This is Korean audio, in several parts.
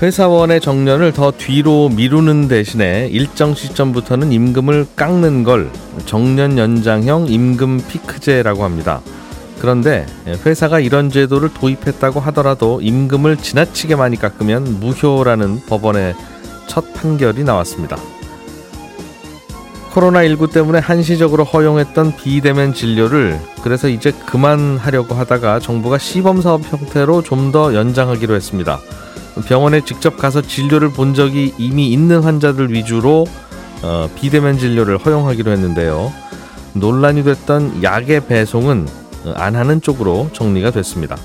회사원의 정년을 더 뒤로 미루는 대신에 일정 시점부터는 임금을 깎는 걸 정년 연장형 임금 피크제라고 합니다. 그런데 회사가 이런 제도를 도입했다고 하더라도 임금을 지나치게 많이 깎으면 무효라는 법원의 첫 판결이 나왔습니다. 코로나19 때문에 한시적으로 허용했던 비대면 진료를 그래서 이제 그만하려고 하다가 정부가 시범 사업 형태로 좀 더 연장하기로 했습니다. 병원에 직접 가서 진료를 본 적이 이미 있는 환자들 위주로 어, 비대면 진료를 허용하기로 했는데요. 논란이 됐던 약의 배송은 안 하는 쪽으로 정리가 됐습니다.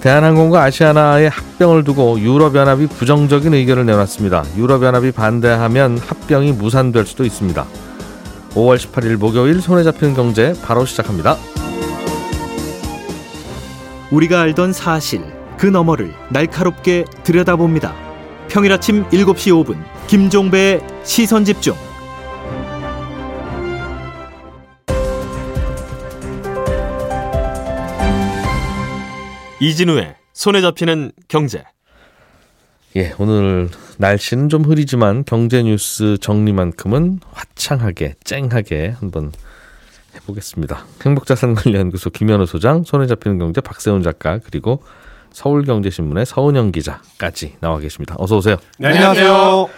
대한항공과 아시아나의 합병을 두고 유럽연합이 부정적인 의견을 내놨습니다. 유럽연합이 반대하면 합병이 무산될 수도 있습니다. 5월 18일 목요일 손에 잡히는 경제 바로 시작합니다. 우리가 알던 사실 그 너머를 날카롭게 들여다봅니다. 평일 아침 7시 5분 김종배의 시선 집중. 이진우의 손에 잡히는 경제. 예, 오늘 날씨는 좀 흐리지만 경제 뉴스 정리만큼은 화창하게 쨍하게 한번 해보겠습니다. 행복자산관리연구소 김현우 소장, 손에 잡히는 경제 박세훈 작가 그리고 서울경제신문의 서은영 기자까지 나와 계십니다. 어서 오세요. 네, 안녕하세요.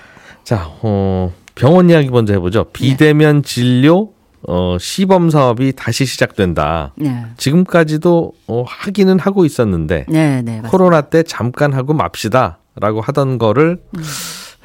자, 어, 병원 이야기 먼저 해보죠. 비대면 진료 어, 시범 사업이 다시 시작된다. 네. 지금까지도 어, 하기는 하고 있었는데 네, 네, 코로나 때 잠깐 하고 맙시다라고 하던 거를 음.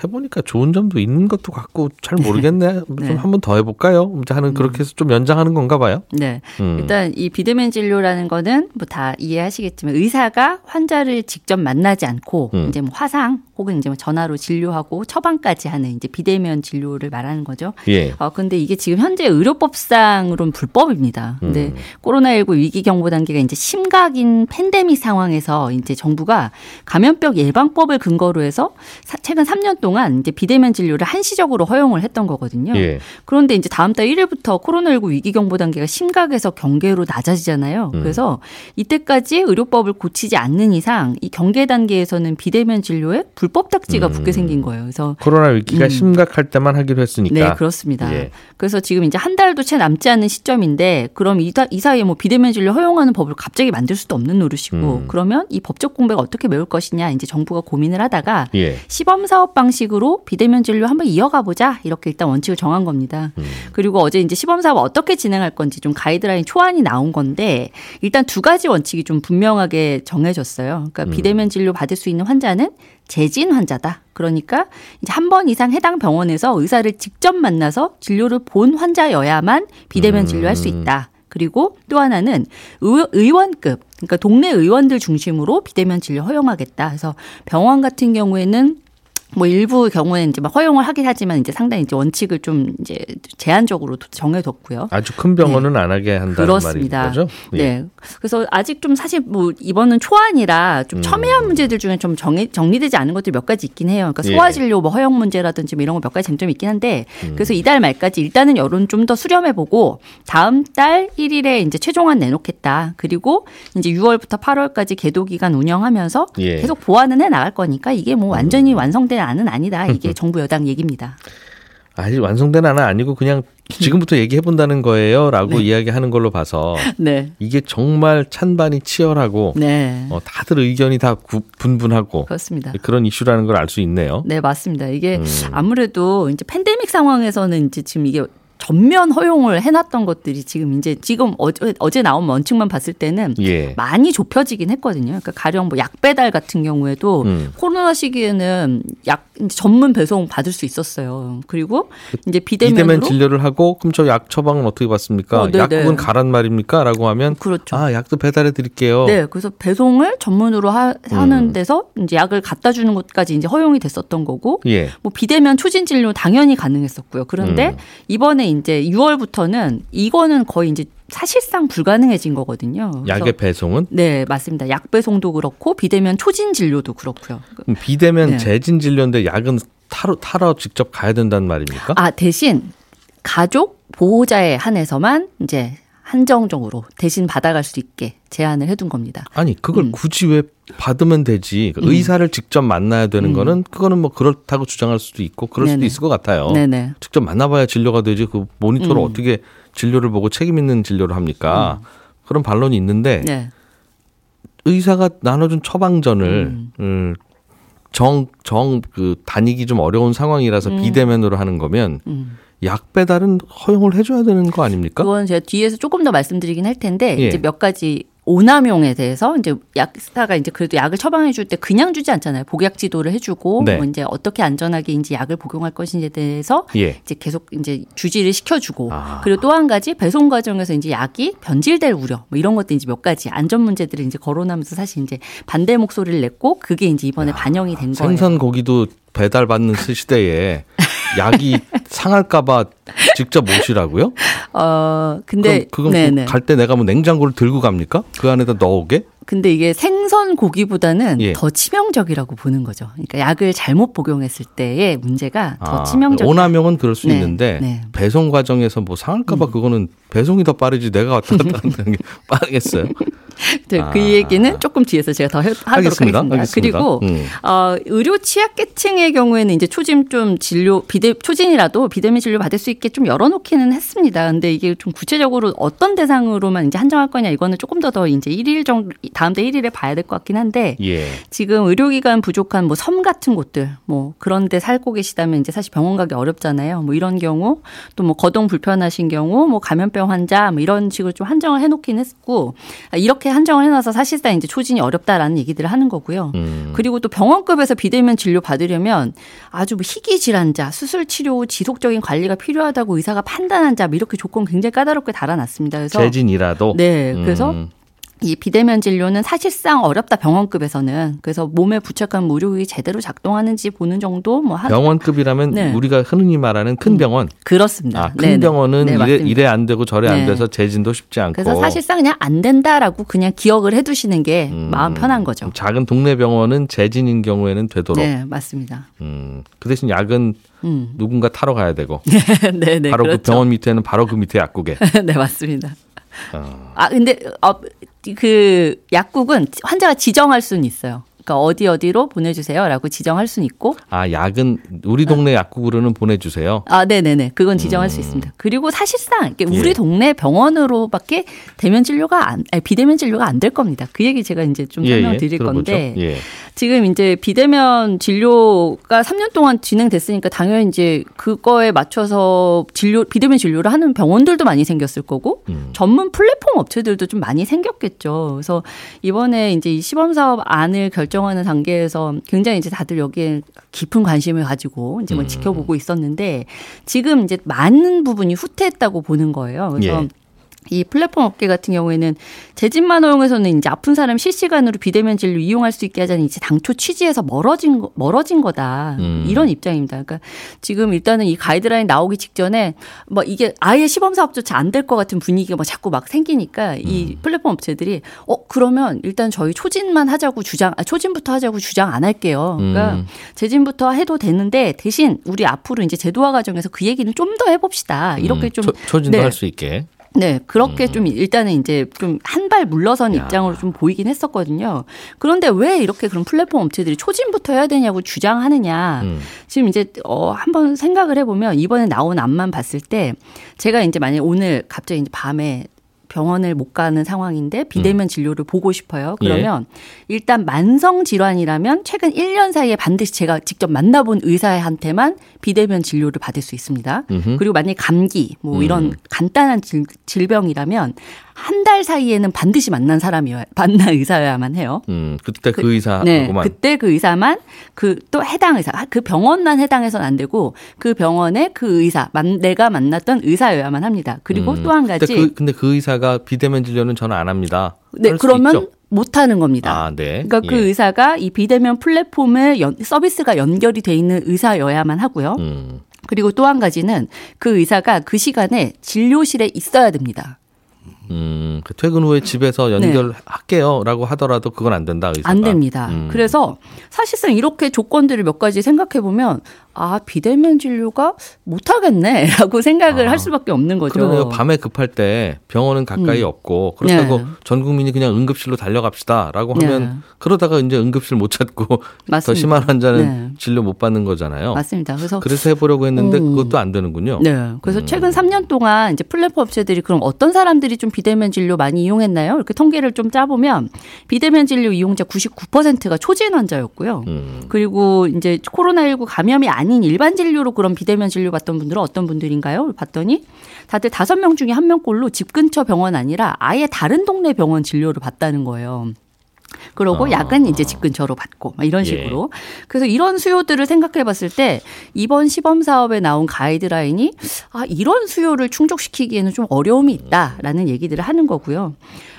해보니까 좋은 점도 있는 것도 같고 잘 모르겠네. 네. 좀 한번 더 해볼까요? 하는 음. 그렇게 해서 좀 연장하는 건가 봐요. 네. 음. 일단 이 비대면 진료라는 거는 뭐 다 이해하시겠지만 의사가 환자를 직접 만나지 않고 음. 이제 뭐 화상 혹은 이제 뭐 전화로 진료하고 처방까지 하는 이제 비대면 진료를 말하는 거죠. 예. 어 근데 이게 지금 현재 의료법상으로는 불법입니다. 근데 음. 코로나19 위기 경보 단계가 이제 심각인 팬데믹 상황에서 이제 정부가 감염병 예방법을 근거로 해서 최근 3년 동안 동안 이제 비대면 진료를 한시적으로 허용을 했던 거거든요. 예. 그런데 이제 다음 달 1일부터 코로나19 위기 경보 단계가 심각해서 경계로 낮아지잖아요. 음. 그래서 이때까지 의료법을 고치지 않는 이상 이 경계 단계에서는 비대면 진료에 불법 딱지가 음. 붙게 생긴 거예요. 그래서 코로나 위기가 음. 심각할 때만 하기로 했으니까. 네, 그렇습니다. 예. 그래서 지금 이제 한 달도 채 남지 않은 시점인데 그럼 이, 이 사이에 뭐 비대면 진료 허용하는 법을 갑자기 만들 수도 없는 노릇이고 음. 그러면 이 법적 공백을 어떻게 메울 것이냐 이제 정부가 고민을 하다가 예. 시범 사업 방식 방식으로 비대면 진료 한번 이어가 보자 이렇게 일단 원칙을 정한 겁니다. 음. 그리고 어제 이제 시범 사업 어떻게 진행할 건지 좀 가이드라인 초안이 나온 건데 일단 두 가지 원칙이 좀 분명하게 정해졌어요. 그러니까 음. 비대면 진료 받을 수 있는 환자는 재진 환자다. 그러니까 이제 한 번 이상 해당 병원에서 의사를 직접 만나서 진료를 본 환자여야만 비대면 진료할 수 음. 있다. 그리고 또 하나는 의, 원급 그러니까 동네 의원들 중심으로 비대면 진료 허용하겠다. 그래서 병원 같은 경우에는 뭐 일부 경우에는 이제 막 허용을 하긴 하지만 이제 상당히 이제 원칙을 좀 이제 제한적으로 정해뒀고요. 아주 큰 병원은 네. 안 하게 한다는 그렇습니다. 말인 거죠? 예. 네. 그래서 아직 좀 사실 뭐 이번은 초안이라 좀 음. 첨예한 음. 문제들 중에 좀 정해, 정리되지 않은 것들이 몇 가지 있긴 해요. 그러니까 예. 소아진료 뭐 허용 문제라든지 뭐 이런 거 몇 가지 쟁점이 있긴 한데 음. 그래서 이달 말까지 일단은 여론 좀 더 수렴해보고 다음 달 1일에 이제 최종안 내놓겠다. 그리고 이제 6월부터 8월까지 계도 기간 운영하면서 예. 계속 보완은 해 나갈 거니까 이게 뭐 완전히 음. 완성된 안은 아니다. 이게 정부 여당 얘기입니다. 아직 완성된 안은 아니고 그냥 지금부터 얘기해 본다는 거예요라고 네. 이야기하는 걸로 봐서 네. 이게 정말 찬반이 치열하고 네. 어, 다들 의견이 다 구, 분분하고 그렇습니다. 그런 이슈라는 걸 알 수 있네요. 네 맞습니다. 이게 음. 아무래도 이제 팬데믹 상황에서는 이제 지금 이게 전면 허용을 해놨던 것들이 지금 이제 지금 어제, 어제 나온 원칙만 봤을 때는 예. 많이 좁혀지긴 했거든요. 그러니까 가령 뭐 약 배달 같은 경우에도 음. 코로나 시기에는 약 전문 배송 받을 수 있었어요. 그리고 이제 비대면 비대면으로 진료를 하고 그럼 저 약 처방은 어떻게 받습니까? 어. 약국은 가란 말입니까?라고 하면 그렇죠. 아 약도 배달해 드릴게요. 네, 그래서 배송을 전문으로 하, 하는 음. 데서 이제 약을 갖다 주는 것까지 이제 허용이 됐었던 거고, 예. 뭐 비대면 초진 진료 당연히 가능했었고요. 그런데 음. 이번에 이제 6월부터는 이거는 거의 이제 사실상 불가능해진 거거든요. 약의 배송은 네, 맞습니다. 약 배송도 그렇고 비대면 초진 진료도 그렇고요. 비대면 네. 재진 진료인데 약은 타러 타러 직접 가야 된다는 말입니까? 아, 대신 가족 보호자에 한해서만 이제 한정적으로 대신 받아갈 수 있게 제한을 해둔 겁니다. 아니 그걸 음. 굳이 왜 받으면 되지 그 의사를 직접 만나야 되는 거는 그거는 뭐 그렇다고 주장할 수도 있고 그럴 수도 음. 네네. 있을 것 같아요. 네네. 직접 만나봐야 진료가 되지 그 모니터로 음. 어떻게 진료를 보고 책임 있는 진료를 합니까? 그런 반론이 있는데 네. 의사가 나눠준 처방전을 음. 음, 정정 그 다니기 좀 어려운 상황이라서 비대면으로 하는 거면 음. 약 배달은 허용을 해줘야 되는 거 아닙니까? 그건 제가 뒤에서 조금 더 말씀드리긴 할 텐데 예. 이제 몇 가지 오남용에 대해서 이제 약사가 이제 그래도 약을 처방해 줄 때 그냥 주지 않잖아요. 복약 지도를 해주고 네. 뭐 이제 어떻게 안전하게 이제 약을 복용할 것인지에 대해서 예. 이제 계속 이제 주지를 시켜주고 아. 그리고 또 한 가지 배송 과정에서 이제 약이 변질될 우려 뭐 이런 것들 이제 몇 가지 안전 문제들을 이제 거론하면서 사실 이제 반대 목소리를 냈고 그게 이제 이번에 반영이 된 거예요. 생선 고기도 배달 받는 시대에 약이 상할까봐 직접 오시라고요? 어 근데 그럼. 그건 갈 때 내가 뭐 냉장고를 들고 갑니까? 그 안에다 넣어오게? 근데 이게 생선 고기보다는 예. 더 치명적이라고 보는 거죠. 그러니까 약을 잘못 복용했을 때의 문제가 더 아, 치명적. 오남용은 그럴 수 네, 있는데 네. 배송 과정에서 뭐 상할까봐 그거는 배송이 더 빠르지 내가 왔다 갔다 하는 게 빠르겠어요? 네, 아. 그 얘기는 조금 뒤에서 제가 더 해, 하도록 알겠습니다. 하겠습니다. 알겠습니다. 그리고 음. 어, 의료 취약계층의 경우에는 이제 초진 좀 진료 비대 초진이라도 비대면 진료 받을 수 있게 좀 열어놓기는 했습니다. 근데 이게 좀 구체적으로 어떤 대상으로만 이제 한정할 거냐 이거는 조금 더더 이제 1일 정도 다음 달 1일에 봐야 될 것 같긴 한데 예. 지금 의료기관 부족한 뭐 섬 같은 곳들 뭐 그런데 살고 계시다면 이제 사실 병원 가기 어렵잖아요. 뭐 이런 경우 또 뭐 거동 불편하신 경우 뭐 감염병 환자 뭐 이런 식으로 좀 한정을 해놓긴 했고 아, 이렇게 한정을 해놔서 사실상 이제 초진이 어렵다라는 얘기들을 하는 거고요. 음. 그리고 또 병원급에서 비대면 진료 받으려면 아주 뭐 희귀 질환자, 수술 치료 후 지속적인 관리가 필요하다고 의사가 판단한 자뭐 이렇게 조건 굉장히 까다롭게 달아놨습니다. 그래서 재진이라도 네, 그래서 음. 이 비대면 진료는 사실상 어렵다 병원급에서는 그래서 몸에 부착한 무료기 제대로 작동하는지 보는 정도 뭐 한, 병원급이라면 네. 우리가 흔히 말하는 큰 병원. 그렇습니다. 아, 큰 네네. 병원은 네, 이래. 이래 안 되고 저래 안 네. 돼서 재진도 쉽지 않고. 그래서 사실상 그냥 안 된다라고 그냥 기억을 해두시는 게 음, 마음 편한 거죠. 작은 동네 병원은 재진인 경우에는 되도록. 네, 맞습니다. 음, 그 대신 약은 음, 누군가 타러 가야 되고. 네, 네, 바로 그렇죠. 그 병원 밑에는 바로 그 밑에 약국에. 네, 맞습니다. 어. 아, 근데 어, 그 약국은 환자가 지정할 수는 있어요. 그러니까 어디 어디로 보내주세요라고 지정할 수는 있고 아, 약은 우리 동네 약국으로는 보내주세요. 아, 네네네. 그건 지정할 수 있습니다. 그리고 사실상 이게 우리 음. 예. 동네 병원으로밖에 대면 진료가 안, 아니, 비대면 진료가 안 될 겁니다. 그 얘기 제가 이제 좀 설명을 드릴 들어보죠. 건데 예. 지금 이제 비대면 진료가 3년 동안 진행됐으니까 당연히 이제 그거에 맞춰서 진료, 비대면 진료를 하는 병원들도 많이 생겼을 거고 음. 전문 플랫폼 업체들도 좀 많이 생겼겠죠. 그래서 이번에 이제 이 시범 사업 안을 결 정하는 단계에서 굉장히 이제 다들 여기에 깊은 관심을 가지고 이제 뭐 음. 지켜보고 있었는데 지금 이제 많은 부분이 후퇴했다고 보는 거예요. 그래서 예. 이 플랫폼 업계 같은 경우에는 재진만 허용에서는 이제 아픈 사람 실시간으로 비대면 진료 이용할 수 있게 하자는 이제 당초 취지에서 멀어진 거, 멀어진 거다 음. 이런 입장입니다. 그러니까 지금 일단은 이 가이드라인 나오기 직전에 뭐 이게 아예 시범 사업조차 안 될 것 같은 분위기가 뭐 자꾸 막 생기니까 이 플랫폼 업체들이 어 그러면 일단 저희 초진만 하자고 주장, 아, 초진부터 하자고 주장 안 할게요. 그러니까 음. 재진부터 해도 되는데 대신 우리 앞으로 이제 제도화 과정에서 그 얘기는 좀 더 해봅시다. 이렇게 음, 좀 초, 초진도 네. 할수 있게. 네, 그렇게 좀 일단은 이제 좀 한 발 물러선 음. 야. 입장으로 좀 보이긴 했었거든요. 그런데 왜 이렇게 그런 플랫폼 업체들이 초진부터 해야 되냐고 주장하느냐. 음. 지금 이제 어 한번 생각을 해보면 이번에 나온 안만 봤을 때 제가 이제 만약 오늘 갑자기 이제 밤에 병원을 못 가는 상황인데 비대면 진료를 보고 싶어요. 그러면 일단 만성 질환이라면 최근 1년 사이에 반드시 제가 직접 만나본 의사한테만 비대면 진료를 받을 수 있습니다. 음흠. 그리고 만약 감기 뭐 이런 음. 간단한 질, 질병이라면 한 달 사이에는 반드시 만난 사람이어야 만난 의사여야만 해요. 음, 그때 그, 그- 의사하고만. 네, 그때 그 의사만 그 또 해당 의사, 그 병원만 해당해서는 안 되고 그 병원의 그 의사, 만, 내가 만났던 의사여야만 합니다. 그리고 음, 또한 근데 가지, 그, 근데 그 의사가 비대면 진료는 저는 안 합니다. 네, 그러면 있죠? 못 하는 겁니다. 아, 네. 그러니까 그 예. 의사가 이 비대면 플랫폼에 연- 서비스가 연결이 돼 있는 의사여야만 하고요. 음. 그리고 또 한 가지는 그 의사가 그 시간에 진료실에 있어야 됩니다. 음, 그 퇴근 후에 집에서 연결할게요라고 하더라도 그건 안 된다. 의사가. 네. 안 됩니다. 음. 그래서 사실상 이렇게 조건들을 몇 가지 생각해 보면 아 비대면 진료가 못하겠네 라고 생각을 아, 할 수밖에 없는 거죠. 그러네요. 밤에 급할 때 병원은 가까이 음. 없고 그렇다고 네. 전 국민이 그냥 응급실로 달려갑시다 라고 하면 네. 그러다가 이제 응급실 못 찾고 더 맞습니다. 심한 환자는 네. 진료 못 받는 거잖아요. 맞습니다. 그래서 그래서 해보려고 했는데 음. 그것도 안 되는군요. 네. 그래서 음. 최근 3년 동안 이제 플랫폼 업체들이 그럼 어떤 사람들이 좀 비대면 진료 많이 이용했나요? 이렇게 통계를 좀 짜보면 비대면 진료 이용자 99%가 초진 환자였고요. 음. 그리고 이제 코로나19 감염이 아닌 일반 진료로 그런 비대면 진료 받던 분들은 어떤 분들인가요? 봤더니 다들 다섯 명 중에 한 명꼴로 집 근처 병원 아니라 아예 다른 동네 병원 진료를 받다는 거예요. 그러고 아. 약은 이제 집 근처로 받고 막 이런 예. 식으로. 그래서 이런 수요들을 생각해 봤을 때 이번 시범 사업에 나온 가이드라인이 아, 이런 수요를 충족시키기에는 좀 어려움이 있다라는 얘기들을 하는 거고요.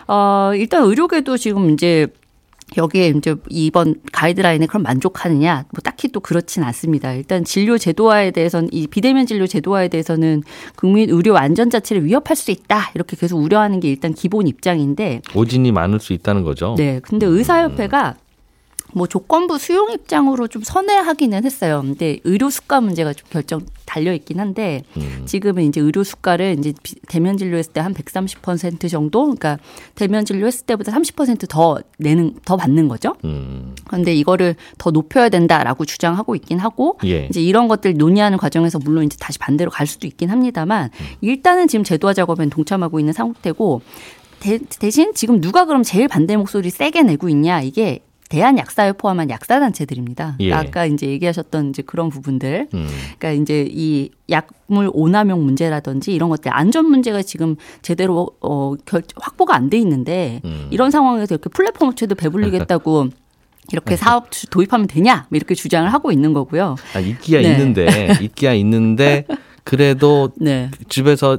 어, 일단 의료계도 지금 이제 여기에 이제 이번 가이드라인에 그럼 만족하느냐? 뭐 딱히 또 그렇진 않습니다. 일단 진료 제도화에 대해서는 이 비대면 진료 제도화에 대해서는 국민 의료 안전 자체를 위협할 수 있다. 이렇게 계속 우려하는 게 일단 기본 입장인데 오진이 많을 수 있다는 거죠. 네. 근데 의사협회가 뭐 조건부 수용 입장으로 좀 선회하기는 했어요. 근데 의료 수가 문제가 좀 결정 달려 있긴 한데 음. 지금은 이제 의료 수가를 이제 비- 대면 진료했을 때 한 130% 정도, 그러니까 대면 진료했을 때보다 30%더 내는 더 받는 거죠. 음. 그런데 이거를 더 높여야 된다라고 주장하고 있긴 하고 예. 이제 이런 것들 논의하는 과정에서 물론 이제 다시 반대로 갈 수도 있긴 합니다만 일단은 지금 제도화 작업에 동참하고 있는 상태고 대, 대신 지금 누가 그럼 제일 반대 목소리 세게 내고 있냐 이게 대한약사회 포함한 약사단체들입니다. 예. 그러니까 아까 이제 얘기하셨던 이제 그런 부분들. 음. 그러니까 이제 이 약물 오남용 문제라든지 이런 것들 안전 문제가 지금 제대로 어 결, 확보가 안 돼 있는데 음. 이런 상황에서 이렇게 플랫폼 업체도 배불리겠다고 이렇게 사업 주- 도입하면 되냐 뭐 이렇게 주장을 하고 있는 거고요. 아, 있기야 네. 있는데 있기야 있는데 그래도 네. 집에서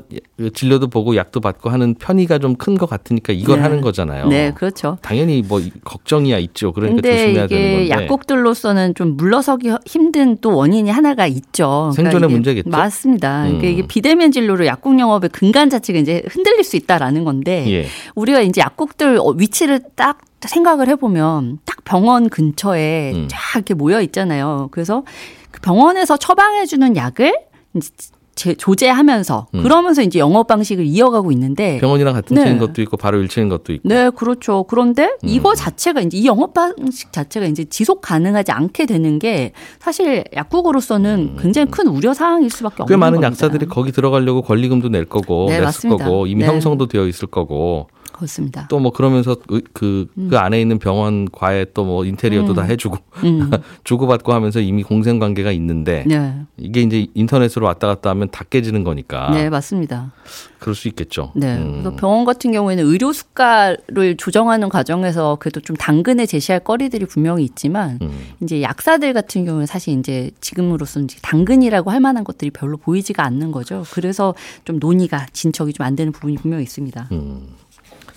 진료도 보고 약도 받고 하는 편의가 좀 큰 것 같으니까 이걸 네. 하는 거잖아요. 네, 그렇죠. 당연히 뭐 걱정이야 있죠. 그러니까 조심해야 되는 건데. 약국들로서는 좀 물러서기 힘든 또 원인이 하나가 있죠. 그러니까 생존의 문제겠죠? 맞습니다. 그러니까 음. 이게 비대면 진료로 약국 영업의 근간 자체가 이제 흔들릴 수 있다라는 건데 예. 우리가 이제 약국들 어, 위치를 딱 생각을 해보면 딱 병원 근처에 음. 쫙 이렇게 모여 있잖아요. 그래서 그 병원에서 처방해주는 약을 이 제 제- 조제하면서 음. 그러면서 이제 영업 방식을 이어가고 있는데 병원이랑 같은 네. 층인 것도 있고 바로 1층인 것도 있고. 네, 그렇죠. 그런데 음. 이거 자체가 이제 이 영업 방식 자체가 이제 지속 가능하지 않게 되는 게 사실 약국으로서는 굉장히 큰 우려 사항일 수밖에 없는 음. 꽤 많은 겁니다. 약사들이 거기 들어가려고 권리금도 낼 거고 네, 냈을 맞습니다. 거고 이미 네. 형성도 되어 있을 거고 그렇습니다. 또 뭐 그러면서 그그그 안에 있는 병원 과에 또뭐 인테리어도 다 해주고 음. 주고받고 하면서 이미 공생 관계가 있는데 네. 이게 이제 인터넷으로 왔다 갔다 하면 다 깨지는 거니까 네, 맞습니다. 그럴 수 있겠죠. 네. 음. 그래서 병원 같은 경우에는 의료 수가를 조정하는 과정에서 그래도 좀 당근에 제시할 거리들이 분명히 있지만 음. 이제 약사들 같은 경우는 사실 이제 지금으로서는 당근이라고 할 만한 것들이 별로 보이지가 않는 거죠. 그래서 좀 논의가 진척이 좀 안 되는 부분이 분명히 있습니다. 음.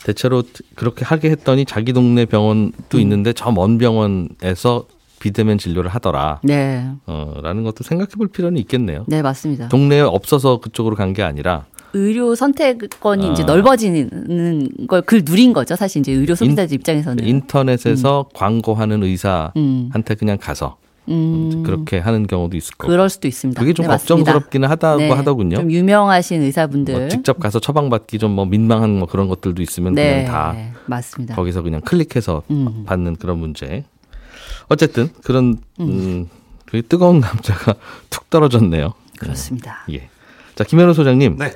대체로 그렇게 하게 했더니 자기 동네 음. 병원도 있는데 저 먼 병원에서 비대면 진료를 하더라. 네. 어, 라는 것도 생각해 볼 필요는 있겠네요. 네, 맞습니다. 동네에 없어서 그쪽으로 간 게 아니라 의료 선택권이 이제 아. 넓어지는 걸 그걸 누린 거죠. 사실 이제 의료 소비자들 입장에서는. 인터넷에서 광고하는 의사한테 음. 그냥 가서 음. 그렇게 하는 경우도 있을 거고. 그럴 수도 있습니다. 그게 좀 네. 걱정스럽기는 하다고 네, 하더군요. 좀 유명하신 의사분들. 뭐 직접 가서 처방받기 좀 뭐 민망한 뭐 그런 것들도 있으면 네, 그냥 다 맞습니다. 거기서 그냥 클릭해서 음. 받는 그런 문제. 어쨌든 그런 음, 그 뜨거운 감자가 툭 떨어졌네요. 그렇습니다. 예. 자 김현우 소장님, 네.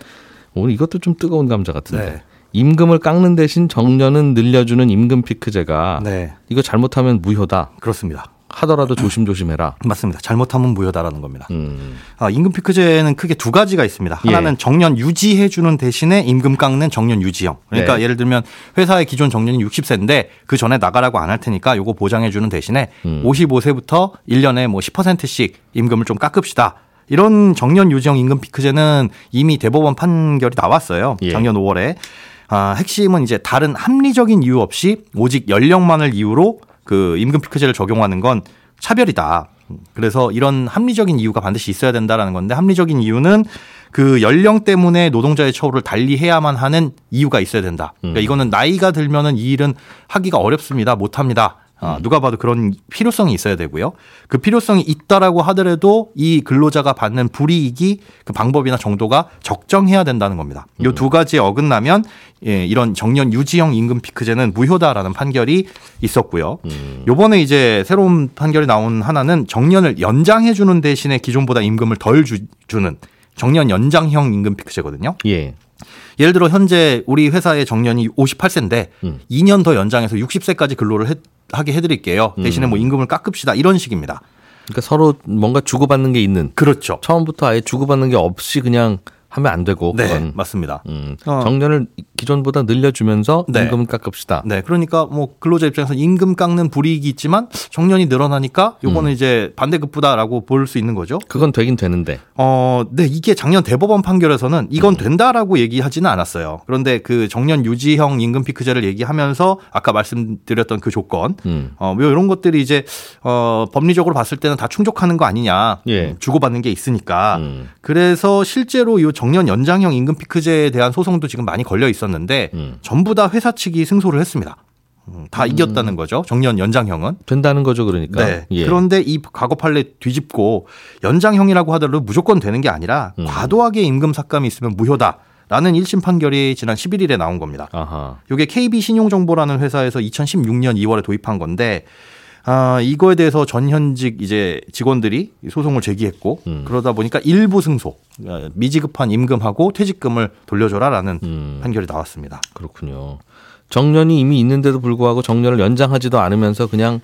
오늘 이것도 좀 뜨거운 감자 같은데. 네. 임금을 깎는 대신 정년은 늘려주는 임금 피크제가 네. 이거 잘못하면 무효다. 그렇습니다. 하더라도 조심조심해라. 맞습니다. 잘못하면 무효다라는 겁니다. 음. 아, 임금 피크제는 크게 두 가지가 있습니다. 하나는 예. 정년 유지해 주는 대신에 임금 깎는 정년 유지형. 그러니까 네. 예를 들면 회사의 기존 정년이 60세인데 그 전에 나가라고 안 할 테니까 요거 보장해 주는 대신에 음. 55세부터 1년에 뭐 10%씩 임금을 좀 깎읍시다. 이런 정년 유지형 임금 피크제는 이미 대법원 판결이 나왔어요. 예. 작년 5월에. 아, 핵심은 이제 다른 합리적인 이유 없이 오직 연령만을 이유로 그 임금 피크제를 적용하는 건 차별이다. 그래서 이런 합리적인 이유가 반드시 있어야 된다라는 건데 합리적인 이유는 그 연령 때문에 노동자의 처우를 달리해야만 하는 이유가 있어야 된다. 그러니까 음. 이거는 나이가 들면은 이 일은 하기가 어렵습니다. 못 합니다. 아, 누가 봐도 그런 필요성이 있어야 되고요. 그 필요성이 있다라고 하더라도 이 근로자가 받는 불이익이 그 방법이나 정도가 적정해야 된다는 겁니다. 이 두 가지에 어긋나면 예, 이런 정년 유지형 임금 피크제는 무효다라는 판결이 있었고요. 요번에 이제 새로운 판결이 나온 하나는 정년을 연장해 주는 대신에 기존보다 임금을 덜 주, 주는 정년 연장형 임금 피크제거든요. 예. 예를 들어 현재 우리 회사의 정년이 58세인데 음. 2년 더 연장해서 60세까지 근로를 해- 하게 해드릴게요. 대신에 뭐 임금을 깎읍시다 이런 식입니다. 그러니까 서로 뭔가 주고받는 게 있는. 그렇죠. 처음부터 아예 주고받는 게 없이 그냥 하면 안 되고. 네, 그건. 맞습니다. 음, 어. 정년을 기존보다 늘려주면서 네. 임금을 깎읍시다. 네, 그러니까 뭐 근로자 입장에서 임금 깎는 불이익이 있지만 정년이 늘어나니까 요거는 이제 반대급부다라고 볼 수 있는 거죠. 그건 되긴 되는데. 어, 네, 이게 작년 대법원 판결에서는 이건 된다라고 얘기하지는 않았어요. 그런데 그 정년 유지형 임금 피크제를 얘기하면서 아까 말씀드렸던 그 조건, 음. 어, 뭐 이런 것들이 이제 어, 법리적으로 봤을 때는 다 충족하는 거 아니냐. 예. 주고받는 게 있으니까. 음. 그래서 실제로 이 정년 연장형 임금 피크제에 대한 소송도 지금 많이 걸려 있었는데 음. 전부 다 회사 측이 승소를 했습니다. 음, 다 이겼다는 거죠. 정년 연장형은. 된다는 거죠, 그러니까. 네. 예. 그런데 이 과거 판례 뒤집고 연장형이라고 하더라도 무조건 되는 게 아니라 음. 과도하게 임금 삭감이 있으면 무효다 라는 1심 판결이 지난 11일에 나온 겁니다. 아하. 이게 KB 신용정보라는 회사에서 2016년 2월에 도입한 건데 아, 이거에 대해서 전현직 이제 직원들이 소송을 제기했고 음. 그러다 보니까 일부 승소, 어, 미지급한 임금하고 퇴직금을 돌려줘라라는 음. 판결이 나왔습니다. 그렇군요. 정년이 이미 있는데도 불구하고 정년을 연장하지도 않으면서 그냥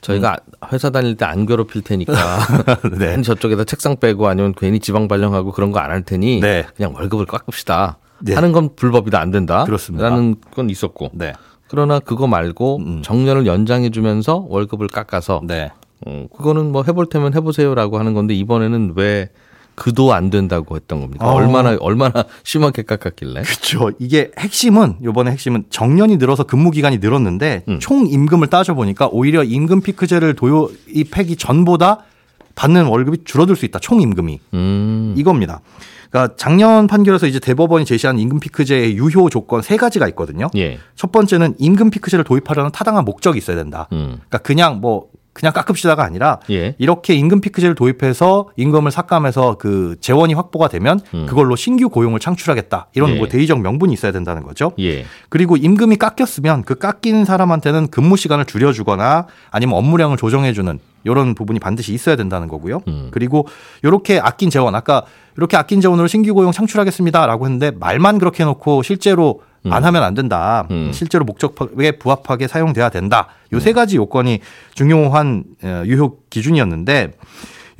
저희가 회사 다닐 때 안 괴롭힐 테니까 네. 저쪽에다 책상 빼고 아니면 괜히 지방 발령하고 그런 거 안 할 테니 네. 그냥 월급을 깎읍시다. 네. 하는 건 불법이다 안 된다. 그렇습니다. 라는 건 있었고. 네. 그러나 그거 말고 음. 정년을 연장해 주면서 월급을 깎아서 네. 어, 그거는 뭐 해볼 테면 해보세요라고 하는 건데 이번에는 왜 그도 안 된다고 했던 겁니까? 어. 얼마나 얼마나 심하게 깎았길래? 그렇죠. 이게 핵심은 요번에 핵심은 정년이 늘어서 근무 기간이 늘었는데 음. 총 임금을 따져 보니까 오히려 임금 피크제를 도입하기 전보다 받는 월급이 줄어들 수 있다. 총 임금이 음. 이겁니다. 그러니까 작년 판결에서 이제 대법원이 제시한 임금 피크제의 유효 조건 세 가지가 있거든요. 예. 첫 번째는 임금 피크제를 도입하려는 타당한 목적이 있어야 된다. 음. 그러니까 그냥 뭐 그냥 깎읍시다가 아니라 예. 이렇게 임금 피크제를 도입해서 임금을 삭감해서 그 재원이 확보가 되면 음. 그걸로 신규 고용을 창출하겠다. 이런 예. 뭐 대의적 명분이 있어야 된다는 거죠. 예. 그리고 임금이 깎였으면 그 깎인 사람한테는 근무 시간을 줄여주거나 아니면 업무량을 조정해주는 이런 부분이 반드시 있어야 된다는 거고요. 음. 그리고 이렇게 아낀 재원 아까 이렇게 아낀 재원으로 신규 고용 창출하겠습니다라고 했는데 말만 그렇게 해놓고 실제로 안 하면 안 된다. 음. 실제로 목적에 부합하게 사용돼야 된다. 요세 가지 요건이 중요한 어, 유효 기준이었는데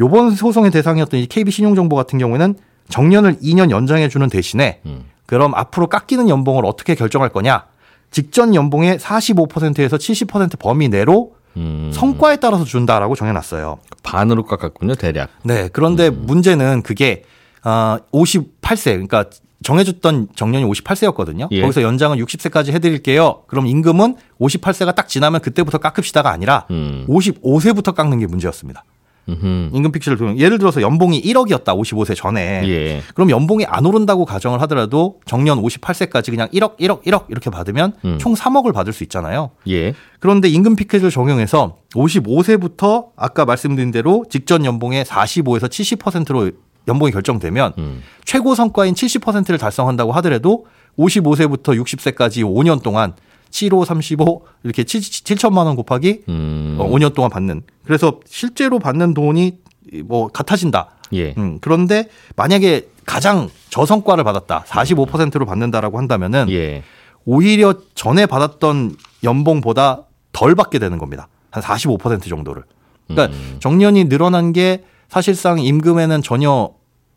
요번 소송의 대상이었던 이 KB 신용정보 같은 경우에는 정년을 2년 연장해 주는 대신에 음. 그럼 앞으로 깎이는 연봉을 어떻게 결정할 거냐? 직전 연봉의 45%에서 70% 범위 내로 음. 성과에 따라서 준다라고 정해놨어요. 반으로 깎았군요, 대략. 네. 그런데 음. 문제는 그게 아 58세 그러니까 정해줬던 정년이 58세였거든요. 예. 거기서 연장은 60세까지 해드릴게요. 그럼 임금은 58세가 딱 지나면 그때부터 깎읍시다가 아니라 음. 55세부터 깎는 게 문제였습니다. 음흠. 임금 픽스를 도용. 예를 들어서 연봉이 1억이었다 55세 전에. 예. 그럼 연봉이 안 오른다고 가정을 하더라도 정년 58세까지 그냥 1억, 1억, 1억 이렇게 받으면 음. 총 3억을 받을 수 있잖아요. 예. 그런데 임금 피켓을 적용해서 55세부터 아까 말씀드린 대로 직전 연봉의 45에서 70%로 연봉이 결정되면 음. 최고 성과인 70%를 달성한다고 하더라도 55세부터 60세까지 5년 동안 75, 35 이렇게 7, 7천만 원 곱하기 음. 어, 5년 동안 받는. 그래서 실제로 받는 돈이 뭐 같아진다. 예. 음, 그런데 만약에 가장 저성과를 받았다. 45%로 받는다라고 한다면은 예. 오히려 전에 받았던 연봉보다 덜 받게 되는 겁니다. 한 45% 정도를. 그러니까 음. 정년이 늘어난 게 사실상 임금에는 전혀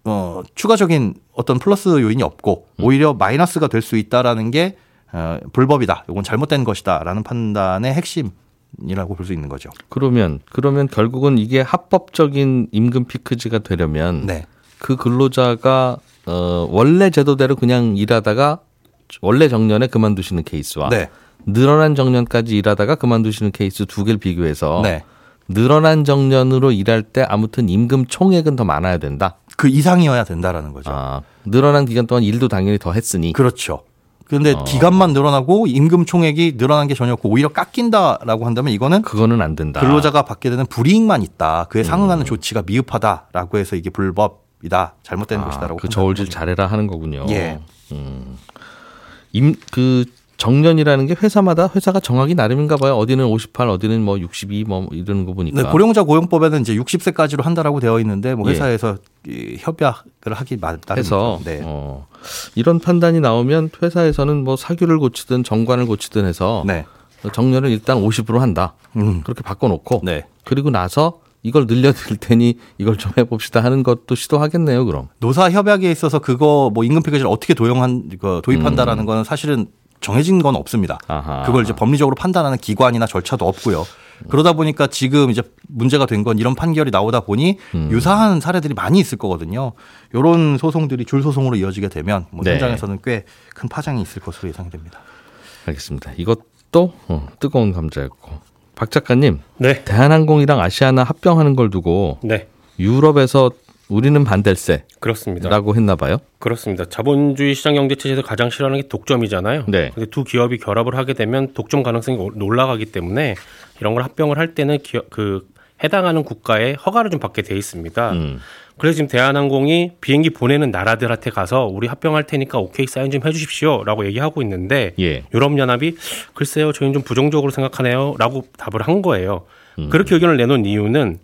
어, 추가적인 어떤 플러스 요인이 없고 음. 오히려 마이너스가 될 수 있다라는 게 어, 불법이다. 이건 잘못된 것이다라는 판단의 핵심 이라고 볼 수 있는 거죠. 그러면 그러면 결국은 이게 합법적인 임금 피크지가 되려면 네. 그 근로자가 어, 원래 제도대로 그냥 일하다가 원래 정년에 그만두시는 케이스와 네. 늘어난 정년까지 일하다가 그만두시는 케이스 두 개를 비교해서 네. 늘어난 정년으로 일할 때 아무튼 임금 총액은 더 많아야 된다. 그 이상이어야 된다라는 거죠. 아, 늘어난 기간 동안 일도 당연히 더 했으니 그렇죠. 그런데 어. 기간만 늘어나고 임금 총액이 늘어난 게 전혀 없고 오히려 깎인다라고 한다면 이거는 그거는 안 된다. 근로자가 받게 되는 불이익만 있다. 그에 음. 상응하는 조치가 미흡하다라고 해서 이게 불법이다. 잘못된 아, 것이다라고. 그 저울질. 잘해라 하는 거군요. 예. 음. 임, 그 정년이라는 게 회사마다 회사가 정하기 나름인가 봐요. 어디는 58, 어디는 뭐 62, 뭐 이러는 거 보니까. 네, 고령자 고용법에는 이제 60세까지로 한다라고 되어 있는데 뭐 예. 회사에서 이 협약을 하기 맞다는 해서. 네. 어, 이런 판단이 나오면 회사에서는 뭐 사규를 고치든 정관을 고치든 해서 네. 정년을 일단 50으로 한다. 음. 그렇게 바꿔놓고 네. 그리고 나서 이걸 늘려드릴 테니 이걸 좀 해봅시다 하는 것도 시도하겠네요. 그럼. 노사 협약에 있어서 그거 뭐 임금 패키지를 어떻게 도용한 그 도입한다라는 거는 사실은 정해진 건 없습니다. 음. 아하. 그걸 이제 법리적으로 판단하는 기관이나 절차도 없고요. 그러다 보니까 지금 이제 문제가 된 건 이런 판결이 나오다 보니 음. 유사한 사례들이 많이 있을 거거든요. 이런 소송들이 줄 소송으로 이어지게 되면 뭐 네. 현장에서는 꽤 큰 파장이 있을 것으로 예상이 됩니다. 알겠습니다. 이것도 어, 뜨거운 감자였고 박 작가님 네. 대한항공이랑 아시아나 합병하는 걸 두고 네. 유럽에서 우리는 반댈세라고 그렇습니다. 했나 봐요. 그렇습니다. 자본주의 시장 경제 체제에서 가장 싫어하는 게 독점이잖아요. 네. 근데 두 기업이 결합을 하게 되면 독점 가능성이 오- 올라가기 때문에 이런 걸 합병을 할 때는 기업 그 해당하는 국가의 허가를 좀 받게 돼 있습니다. 음. 그래서 지금 대한항공이 비행기 보내는 나라들한테 가서 우리 합병할 테니까 오케이 사인 좀 해주십시오라고 얘기하고 있는데 예. 유럽연합이 글쎄요 저희는 좀 부정적으로 생각하네요라고 답을 한 거예요. 음. 그렇게 의견을 내놓은 이유는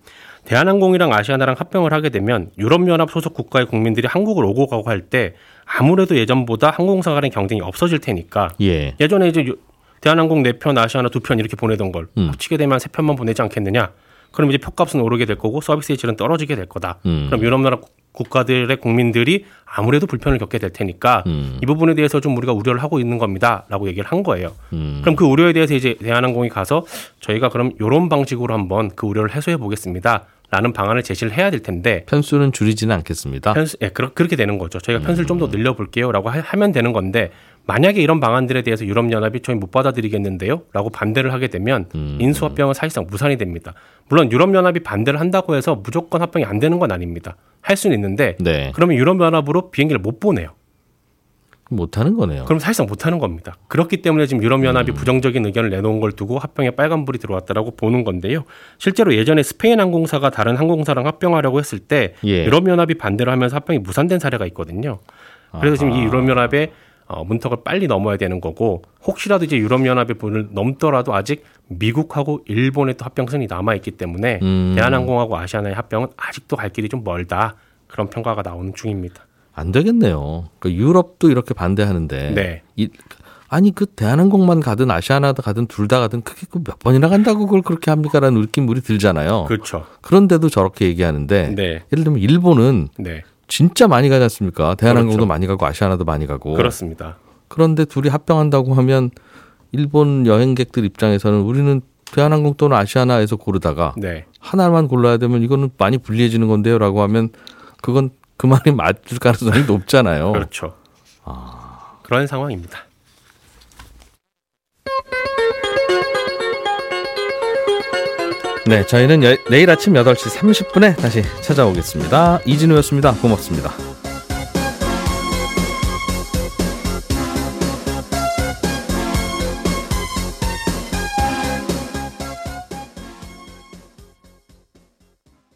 대한항공이랑 아시아나랑 합병을 하게 되면 유럽연합 소속 국가의 국민들이 한국을 오고 가고 할 때 아무래도 예전보다 항공사 간의 경쟁이 없어질 테니까 예. 예전에 이제 유- 대한항공 네 편, 아시아나 두 편 이렇게 보내던 걸 음. 합치게 되면 세 편만 보내지 않겠느냐? 그럼 이제 표값은 오르게 될 거고 서비스의 질은 떨어지게 될 거다. 음. 그럼 유럽연합 국가들의 국민들이 아무래도 불편을 겪게 될 테니까 음. 이 부분에 대해서 좀 우리가 우려를 하고 있는 겁니다라고 얘기를 한 거예요. 음. 그럼 그 우려에 대해서 이제 대한항공이 가서 저희가 그럼 이런 방식으로 한번 그 우려를 해소해 보겠습니다. 라는 방안을 제시를 해야 될 텐데 편수는 줄이지는 않겠습니다. 편수, 예, 그렇, 그렇게 되는 거죠. 저희가 편수를 좀더 늘려볼게요. 라고 하- 하면 되는 건데, 만약에 이런 방안들에 대해서 유럽연합이 저희 못 받아들이겠는데요? 라고 반대를 하게 되면, 음. 인수합병은 사실상 무산이 됩니다. 물론 유럽연합이 반대를 한다고 해서 무조건 합병이 안 되는 건 아닙니다. 할 수는 있는데, 네. 그러면 유럽연합으로 비행기를 못 보내요. 못하는 거네요. 그럼 사실상 못하는 겁니다. 그렇기 때문에 지금 음. 유럽연합이 부정적인 의견을 내놓은 걸 두고 합병에 빨간불이 들어왔다라고 보는 건데요. 실제로 예전에 스페인 항공사가 다른 항공사랑 합병하려고 했을 때 예. 유럽연합이 반대를 하면서 합병이 무산된 사례가 있거든요. 그래서 지금 이 유럽연합의 어, 문턱을 빨리 넘어야 되는 거고 혹시라도 이제 유럽연합의 분을 넘더라도 아직 미국하고 일본의 또 합병선이 남아 있기 때문에 음. 대한항공하고 아시아나의 합병은 아직도 갈 길이 좀 멀다 그런 평가가 나오는 중입니다. 안 되겠네요. 그 유럽도 이렇게 반대하는데. 네. 이- 아니 그 대한항공만 가든 아시아나도 가든 둘 다 가든 그게 그몇 번이나 간다고 그걸 그렇게 합니까라는 느낌 우리 들잖아요. 그렇죠. 그런데도 저렇게 얘기하는데 네. 예를 들면 일본은 네. 진짜 많이 가지 않습니까? 대한항공도 그렇죠. 많이 가고 아시아나도 많이 가고. 그렇습니다. 그런데 둘이 합병한다고 하면 일본 여행객들 입장에서는 우리는 대한항공 또는 아시아나에서 고르다가 네. 하나만 골라야 되면 이거는 많이 불리해지는 건데요라고 하면 그건 그 말이 맞을 가능성이 높잖아요. 그렇죠. 그런 상황입니다. 네, 저희는 여- 내일 아침 8시 30분에 다시 찾아오겠습니다. 이진우였습니다. 고맙습니다.